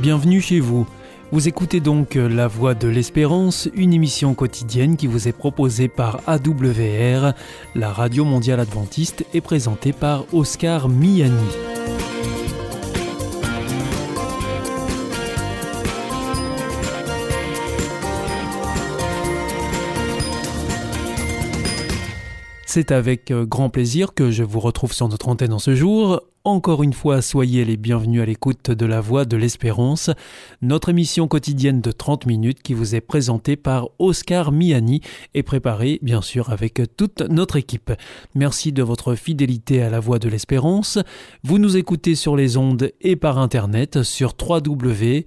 Bienvenue chez vous. Vous écoutez donc La Voix de l'Espérance, une émission quotidienne qui vous est proposée par AWR, la radio mondiale adventiste, et présentée par Oscar Miani. C'est avec euh, grand plaisir que je vous retrouve sur notre antenne en ce jour. Encore une fois, soyez les bienvenus à l'écoute de la Voix de l'Espérance, notre émission quotidienne de 30 minutes qui vous est présentée par Oscar Miani et préparée bien sûr avec toute notre équipe. Merci de votre fidélité à la Voix de l'Espérance. Vous nous écoutez sur les ondes et par internet sur www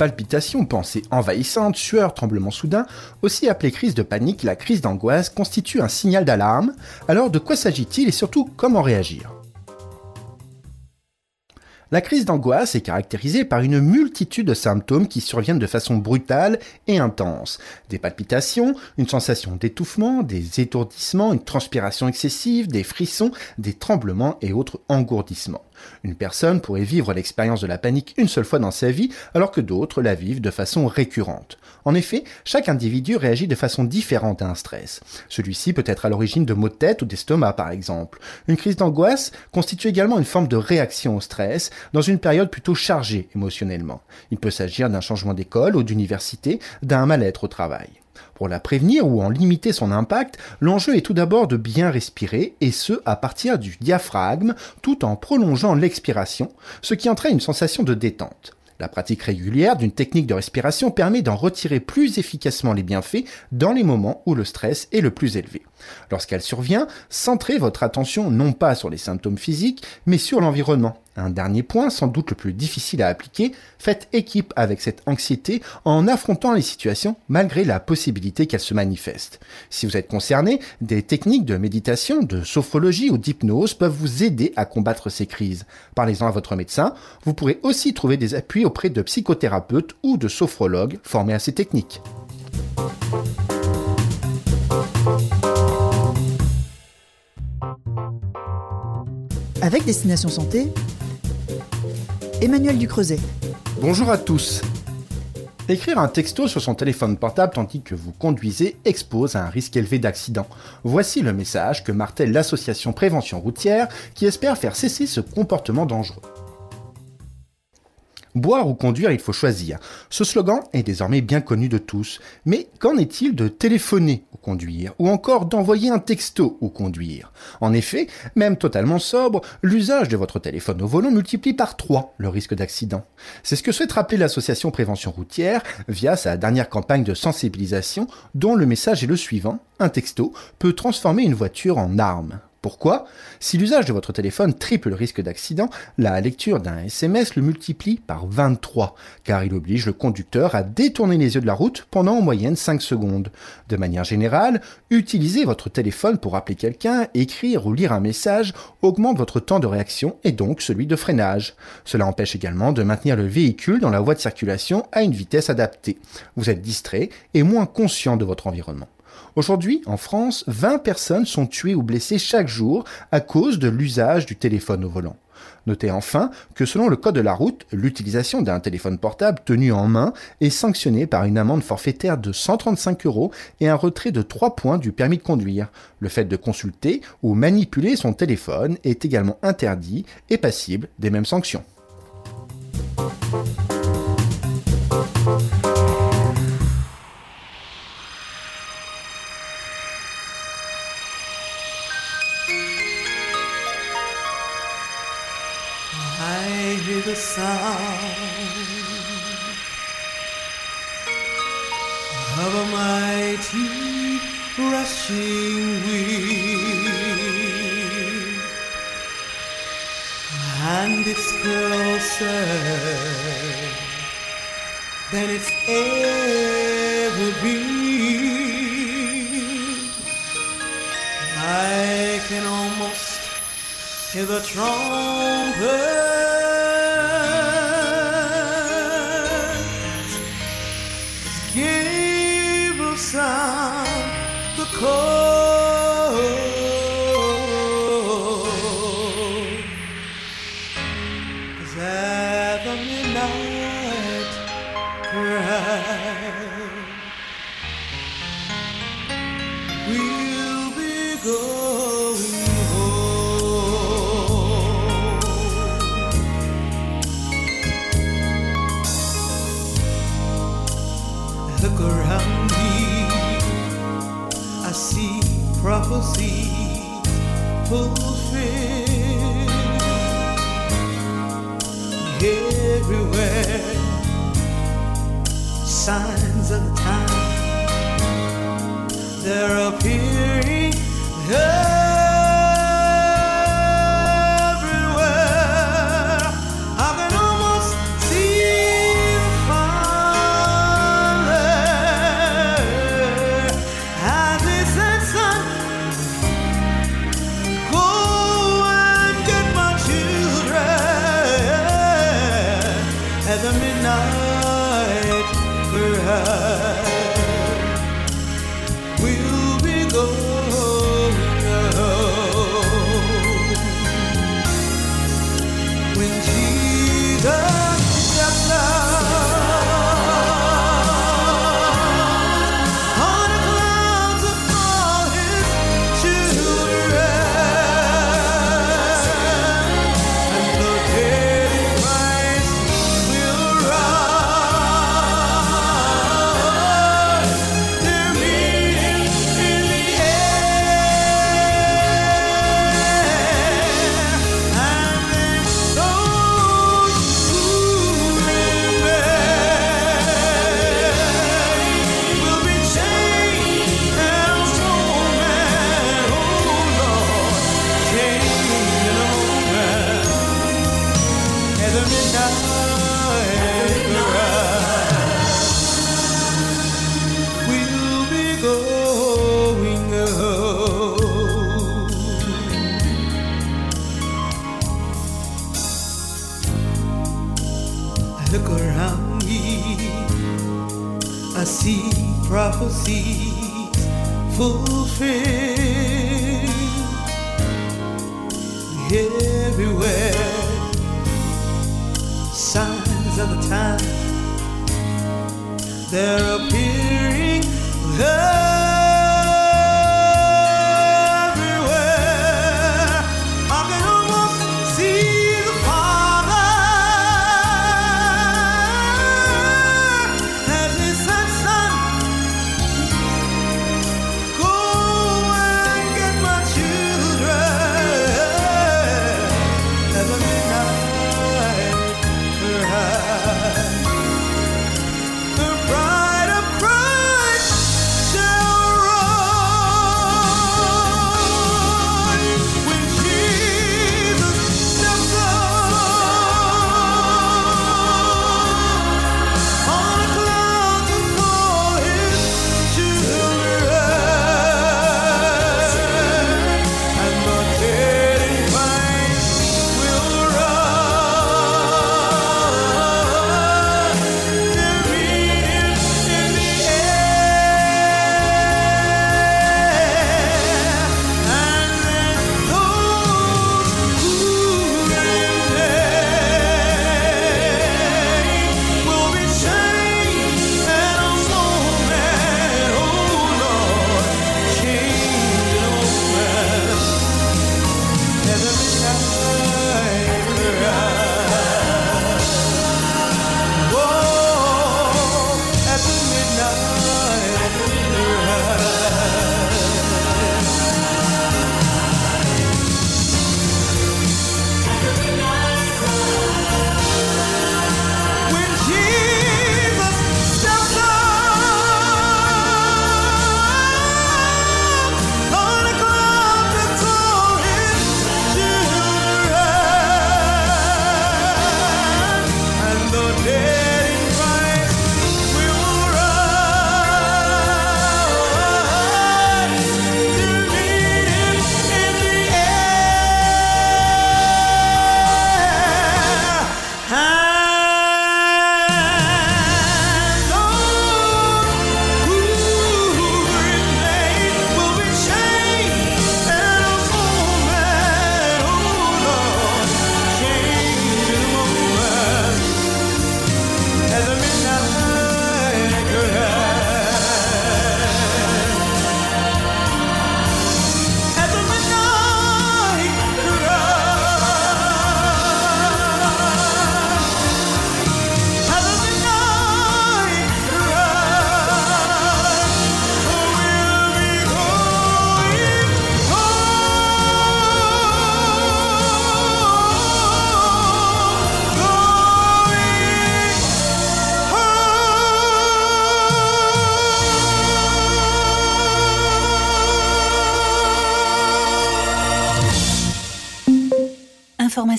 palpitations, pensées envahissantes, sueur, tremblements soudains, aussi appelée crise de panique, la crise d'angoisse constitue un signal d'alarme. Alors de quoi s'agit-il et surtout comment réagir? La crise d'angoisse est caractérisée par une multitude de symptômes qui surviennent de façon brutale et intense. Des palpitations, une sensation d'étouffement, des étourdissements, une transpiration excessive, des frissons, des tremblements et autres engourdissements. Une personne pourrait vivre l'expérience de la panique une seule fois dans sa vie, alors que d'autres la vivent de façon récurrente. En effet, chaque individu réagit de façon différente à un stress. Celui-ci peut être à l'origine de maux de tête ou d'estomac, par exemple. Une crise d'angoisse constitue également une forme de réaction au stress dans une période plutôt chargée émotionnellement. Il peut s'agir d'un changement d'école ou d'université, d'un mal-être au travail. Pour la prévenir ou en limiter son impact, l'enjeu est tout d'abord de bien respirer, et ce à partir du diaphragme, tout en prolongeant l'expiration, ce qui entraîne une sensation de détente. La pratique régulière d'une technique de respiration permet d'en retirer plus efficacement les bienfaits dans les moments où le stress est le plus élevé. Lorsqu'elle survient, centrez votre attention non pas sur les symptômes physiques, mais sur l'environnement. Un dernier point, sans doute le plus difficile à appliquer, faites équipe avec cette anxiété en affrontant les situations malgré la possibilité qu'elles se manifestent. Si vous êtes concerné, des techniques de méditation, de sophrologie ou d'hypnose peuvent vous aider à combattre ces crises. Parlez-en à votre médecin. Vous pourrez aussi trouver des appuis auprès de psychothérapeutes ou de sophrologues formés à ces techniques. Avec Destination Santé, Emmanuel Ducreuset. Bonjour à tous. Écrire un texto sur son téléphone portable tandis que vous conduisez expose à un risque élevé d'accident. Voici le message que martèle l'association Prévention routière qui espère faire cesser ce comportement dangereux. Boire ou conduire, il faut choisir. Ce slogan est désormais bien connu de tous. Mais qu'en est-il de téléphoner ou conduire Ou encore d'envoyer un texto ou conduire? En effet, même totalement sobre, l'usage de votre téléphone au volant multiplie par 3 le risque d'accident. C'est ce que souhaite rappeler l'association Prévention routière via sa dernière campagne de sensibilisation dont le message est le suivant. Un texto peut transformer une voiture en arme. Pourquoi? Si l'usage de votre téléphone triple le risque d'accident, la lecture d'un SMS le multiplie par 23, car il oblige le conducteur à détourner les yeux de la route pendant en moyenne 5 secondes. De manière générale, utiliser votre téléphone pour appeler quelqu'un, écrire ou lire un message augmente votre temps de réaction et donc celui de freinage. Cela empêche également de maintenir le véhicule dans la voie de circulation à une vitesse adaptée. Vous êtes distrait et moins conscient de votre environnement. Aujourd'hui, en France, 20 personnes sont tuées ou blessées chaque jour à cause de l'usage du téléphone au volant. Notez enfin que selon le code de la route, l'utilisation d'un téléphone portable tenu en main est sanctionnée par une amende forfaitaire de 135 euros et un retrait de 3 points du permis de conduire. Le fait de consulter ou manipuler son téléphone est également interdit et passible des mêmes sanctions. Sound of a mighty rushing wind, and it's closer than it's ever been. I can almost hear the trumpet. fulfilled everywhere. Signs of the time there appear.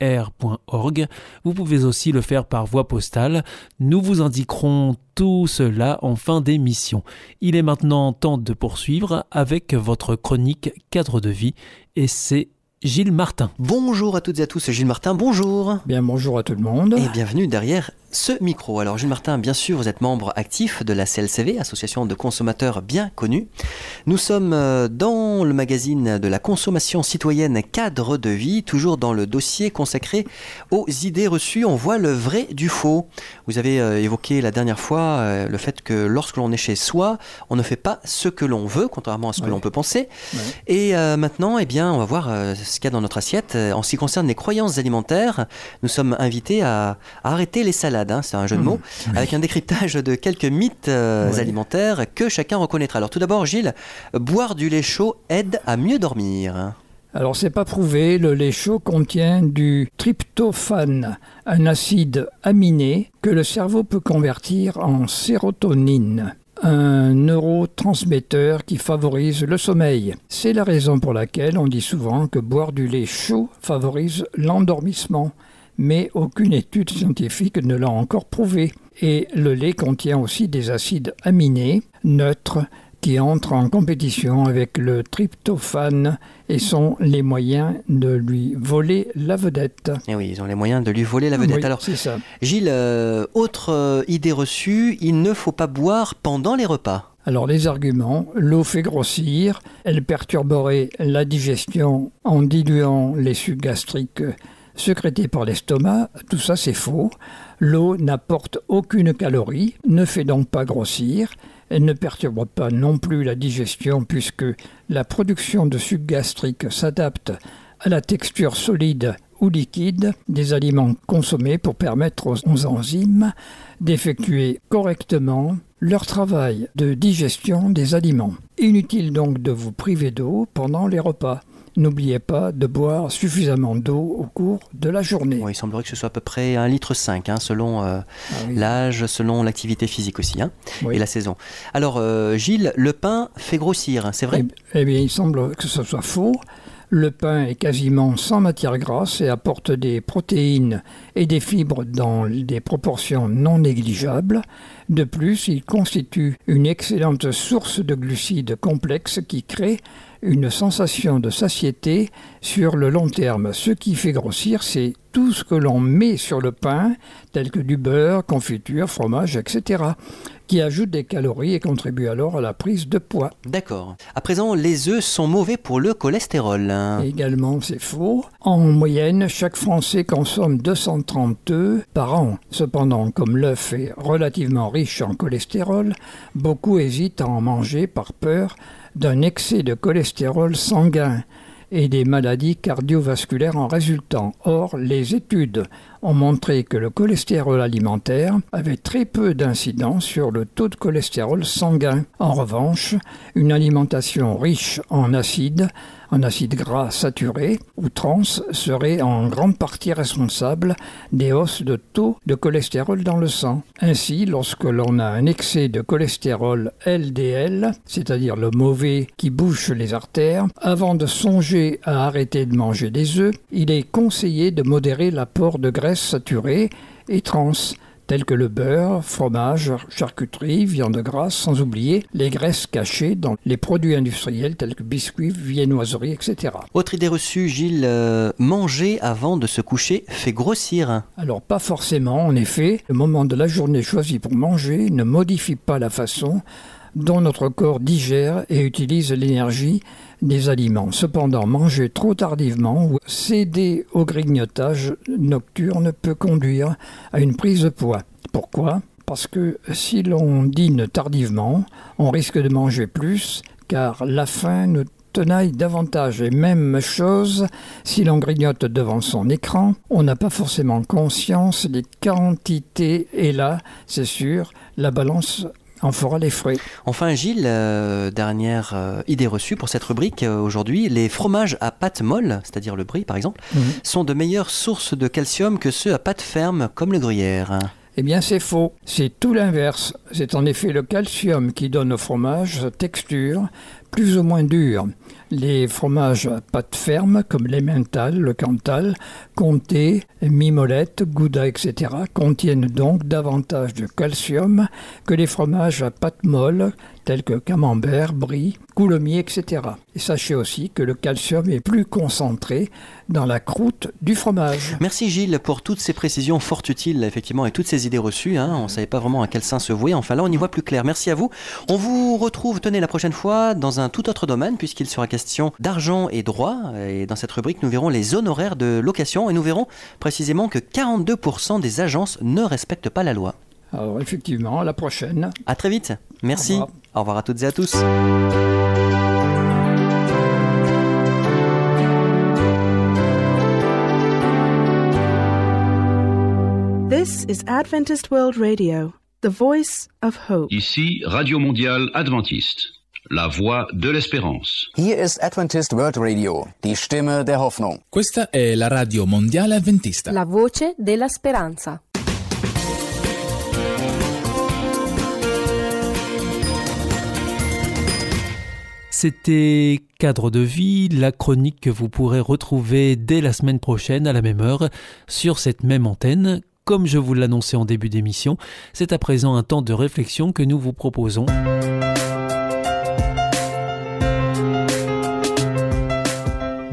Vous pouvez aussi le faire par voie postale. Nous vous indiquerons tout cela en fin d'émission. Il est maintenant temps de poursuivre avec votre chronique cadre de vie et c'est Gilles Martin. Bonjour à toutes et à tous, c'est Gilles Martin, bonjour Bien, bonjour à tout le monde. et bienvenue derrière ce micro. Alors Gilles Martin, bien sûr, vous êtes membre actif de la CLCV, Association de consommateurs bien connue. Nous sommes euh, dans le magazine de la consommation citoyenne cadre de vie, toujours dans le dossier consacré aux idées reçues. On voit le vrai du faux. Vous avez euh, évoqué la dernière fois euh, le fait que lorsque l'on est chez soi, on ne fait pas ce que l'on veut, contrairement à ce que Ouais. l'on peut penser. Ouais. Et maintenant, eh bien, on va voir ce qu'il y a dans notre assiette. En ce qui concerne les croyances alimentaires, nous sommes invités à, à arrêter les salades, hein, c'est un jeu de mots, avec un décryptage de quelques mythes euh, Ouais. alimentaires que chacun reconnaîtra. Alors tout d'abord, Gilles, boire du lait chaud aide à mieux dormir. Alors, c'est pas prouvé, le lait chaud contient du tryptophane, un acide aminé que le cerveau peut convertir en sérotonine, un neurotransmetteur qui favorise le sommeil. C'est la raison pour laquelle on dit souvent que boire du lait chaud favorise l'endormissement, mais aucune étude scientifique ne l'a encore prouvé. Et le lait contient aussi des acides aminés neutres qui entrent en compétition avec le tryptophane et sont les moyens de lui voler la vedette. Et Eh oui, ils ont les moyens de lui voler la vedette. Oui, Alors, c'est ça. Gilles, euh, autre euh, idée reçue, il ne faut pas boire pendant les repas. Alors les arguments, l'eau fait grossir, elle perturberait la digestion en diluant les sucs gastriques sécrétés par l'estomac, tout ça c'est faux. L'eau n'apporte aucune calorie, ne fait donc pas grossir, elle ne perturbe pas non plus la digestion puisque la production de sucs gastriques s'adapte à la texture solide ou liquide des aliments consommés pour permettre aux enzymes d'effectuer correctement leur travail de digestion des aliments. Inutile donc de vous priver d'eau pendant les repas. N'oubliez pas de boire suffisamment d'eau au cours de la journée. Oui, il semblerait que ce soit à peu près 1,5 litre, hein, selon euh, Ah oui. l'âge, selon l'activité physique aussi, hein, Oui. et la saison. Alors, euh, Gilles, le pain fait grossir, hein, c'est vrai? Eh, eh bien, il semble que ce soit faux. Le pain est quasiment sans matière grasse et apporte des protéines et des fibres dans des proportions non négligeables. De plus, il constitue une excellente source de glucides complexes qui crée une sensation de satiété sur le long terme. Ce qui fait grossir, c'est tout ce que l'on met sur le pain, tel que du beurre, confiture, fromage, etc., qui ajoute des calories et contribue alors à la prise de poids. D'accord. À présent, les œufs sont mauvais pour le cholestérol. Également, c'est faux. En moyenne, chaque Français consomme 230 œufs par an. Cependant, comme l'œuf est relativement riche en cholestérol, beaucoup hésitent à en manger par peur d'un excès de cholestérol sanguin et des maladies cardiovasculaires en résultant. Or, les études ont montré que le cholestérol alimentaire avait très peu d'incidence sur le taux de cholestérol sanguin. En revanche, une alimentation riche en acides en acides gras saturés ou trans serait en grande partie responsable des hausses de taux de cholestérol dans le sang. Ainsi, lorsque l'on a un excès de cholestérol LDL, c'est-à-dire le mauvais qui bouche les artères, avant de songer à arrêter de manger des œufs, il est conseillé de modérer l'apport de graisses saturées et trans tels que le beurre, fromage, charcuterie, viande grasse, sans oublier les graisses cachées dans les produits industriels tels que biscuits, viennoiseries, etc. Autre idée reçue, Gilles, euh, manger avant de se coucher fait grossir. Alors pas forcément, en effet, le moment de la journée choisi pour manger ne modifie pas la façon dont notre corps digère et utilise l'énergie des aliments. Cependant, manger trop tardivement ou céder au grignotage nocturne peut conduire à une prise de poids. Pourquoi? Parce que si l'on dîne tardivement, on risque de manger plus car la faim nous tenaille davantage. Et même chose, si l'on grignote devant son écran, on n'a pas forcément conscience des quantités. Et là, c'est sûr, la balance en fera les frais. Enfin, Gilles, euh, dernière euh, idée reçue pour cette rubrique euh, aujourd'hui, les fromages à pâte molle, c'est-à-dire le brie par exemple, Mhm. sont de meilleures sources de calcium que ceux à pâte ferme comme le gruyère. Eh bien, c'est faux. C'est tout l'inverse. C'est en effet le calcium qui donne au fromage sa texture plus ou moins dure. Les fromages à pâte ferme, comme l'emmental, le cantal, comté, mimolette, gouda, etc., contiennent donc davantage de calcium que les fromages à pâte molle, tels que camembert, brie, coulommiers, etc. Et sachez aussi que le calcium est plus concentré dans la croûte du fromage. Merci Gilles pour toutes ces précisions fort utiles, effectivement, et toutes ces idées reçues. hein. On ne savait pas vraiment à quel sein se vouer. Enfin là, on y voit plus clair. Merci à vous. On vous retrouve, tenez, la prochaine fois dans un tout autre domaine, puisqu'il sera question d'argent et droit. Et dans cette rubrique, nous verrons les honoraires de location et nous verrons précisément que 42% des agences ne respectent pas la loi. Alors effectivement, à la prochaine. À très vite. Merci. Au revoir. Au revoir à toutes et à tous. This is Adventist World Radio, the voice of hope. Ici Radio Mondiale Adventiste, la voix de l'espérance. Hier ist Adventist World Radio, die Stimme der Hoffnung. Questa è la radio mondiale adventista. La voce della speranza. C'était Cadre de vie, la chronique que vous pourrez retrouver dès la semaine prochaine à la même heure sur cette même antenne. Comme je vous l'annonçais en début d'émission, c'est à présent un temps de réflexion que nous vous proposons.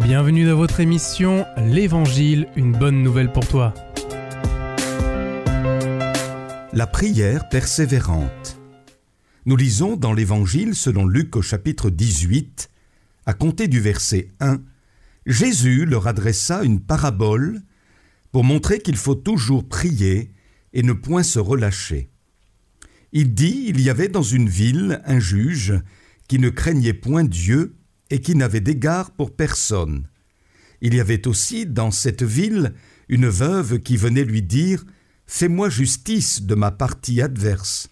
Bienvenue dans votre émission L'Évangile, une bonne nouvelle pour toi. La prière persévérante. Nous lisons dans l'Évangile selon Luc au chapitre 18, à compter du verset 1, Jésus leur adressa une parabole pour montrer qu'il faut toujours prier et ne point se relâcher. Il dit, il y avait dans une ville un juge qui ne craignait point Dieu et qui n'avait d'égard pour personne. Il y avait aussi dans cette ville une veuve qui venait lui dire Fais-moi justice de ma partie adverse.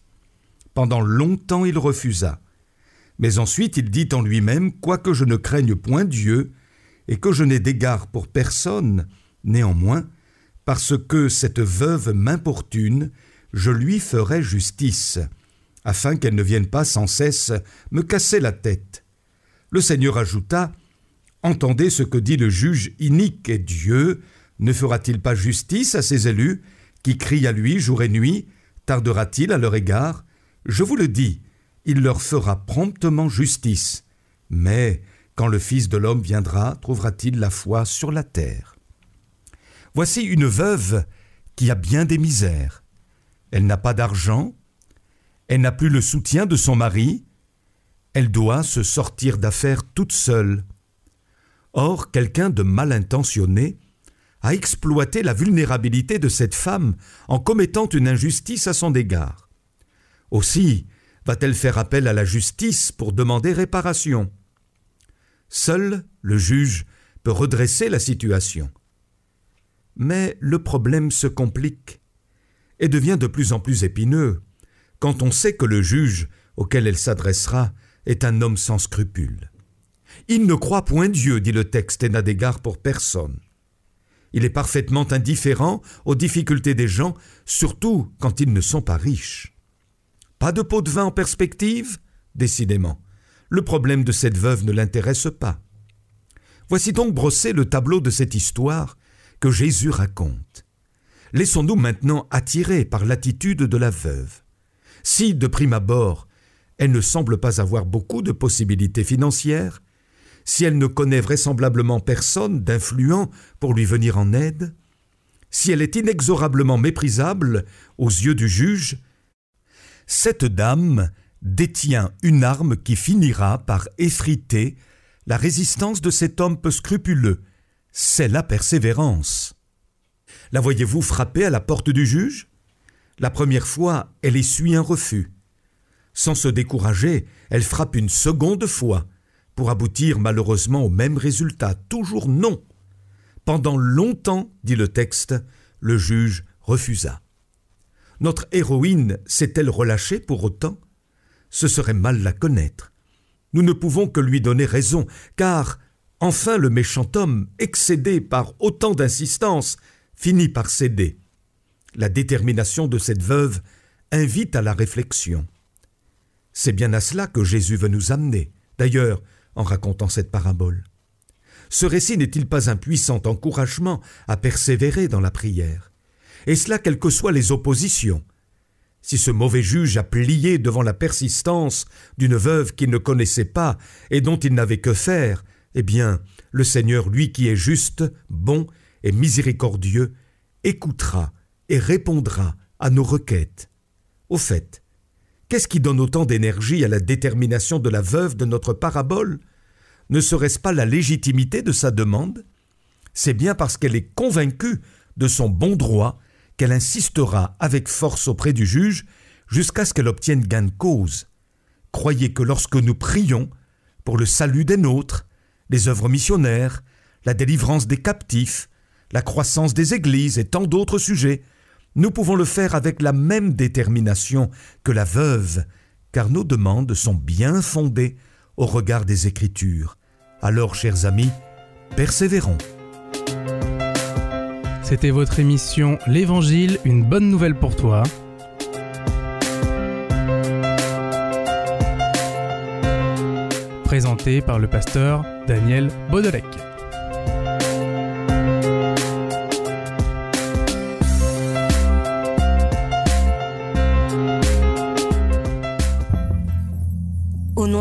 Pendant longtemps il refusa. Mais ensuite il dit en lui-même Quoique je ne craigne point Dieu, et que je n'ai d'égard pour personne, néanmoins, parce que cette veuve m'importune, je lui ferai justice, afin qu'elle ne vienne pas sans cesse me casser la tête. Le Seigneur ajouta Entendez ce que dit le juge inique et Dieu. Ne fera-t-il pas justice à ses élus qui crient à lui jour et nuit? Tardera-t-il à leur égard? Je vous le dis, il leur fera promptement justice. Mais quand le Fils de l'homme viendra, trouvera-t-il la foi sur la terre? Voici une veuve qui a bien des misères. Elle n'a pas d'argent, elle n'a plus le soutien de son mari, elle doit se sortir d'affaires toute seule. Or, quelqu'un de mal intentionné a exploité la vulnérabilité de cette femme en commettant une injustice à son égard. Aussi va-t-elle faire appel à la justice pour demander réparation. Seul le juge peut redresser la situation. Mais le problème se complique et devient de plus en plus épineux quand on sait que le juge auquel elle s'adressera est un homme sans scrupules. Il ne croit point Dieu, dit le texte, et n'a d'égard pour personne. Il est parfaitement indifférent aux difficultés des gens, surtout quand ils ne sont pas riches. Pas de pot de vin en perspective? Décidément, le problème de cette veuve ne l'intéresse pas. Voici donc brossé le tableau de cette histoire que Jésus raconte. Laissons-nous maintenant attirer par l'attitude de la veuve. Si, de prime abord, elle ne semble pas avoir beaucoup de possibilités financières, si elle ne connaît vraisemblablement personne d'influent pour lui venir en aide, si elle est inexorablement méprisable aux yeux du juge, cette dame détient une arme qui finira par effriter la résistance de cet homme peu scrupuleux, c'est la persévérance. La voyez-vous frapper à la porte du juge? La première fois, elle essuie un refus. Sans se décourager, elle frappe une seconde fois, pour aboutir malheureusement au même résultat, toujours non. Pendant longtemps, dit le texte, le juge refusa. Notre héroïne s'est-elle relâchée pour autant? Ce serait mal la connaître. Nous ne pouvons que lui donner raison, car enfin le méchant homme, excédé par autant d'insistance, finit par céder. La détermination de cette veuve invite à la réflexion. C'est bien à cela que Jésus veut nous amener. D'ailleurs, en racontant cette parabole. Ce récit n'est-il pas un puissant encouragement à persévérer dans la prière? Et cela quelles que soient les oppositions. Si ce mauvais juge a plié devant la persistance d'une veuve qu'il ne connaissait pas et dont il n'avait que faire, eh bien, le Seigneur, lui qui est juste, bon et miséricordieux, écoutera et répondra à nos requêtes. Au fait, Qu'est-ce qui donne autant d'énergie à la détermination de la veuve de notre parabole? Ne serait-ce pas la légitimité de sa demande? C'est bien parce qu'elle est convaincue de son bon droit qu'elle insistera avec force auprès du juge jusqu'à ce qu'elle obtienne gain de cause. Croyez que lorsque nous prions pour le salut des nôtres, les œuvres missionnaires, la délivrance des captifs, la croissance des églises et tant d'autres sujets, nous pouvons le faire avec la même détermination que la veuve, car nos demandes sont bien fondées au regard des Écritures. Alors, chers amis, persévérons. C'était votre émission L'Évangile, une bonne nouvelle pour toi. Présentée par le pasteur Daniel Baudelec.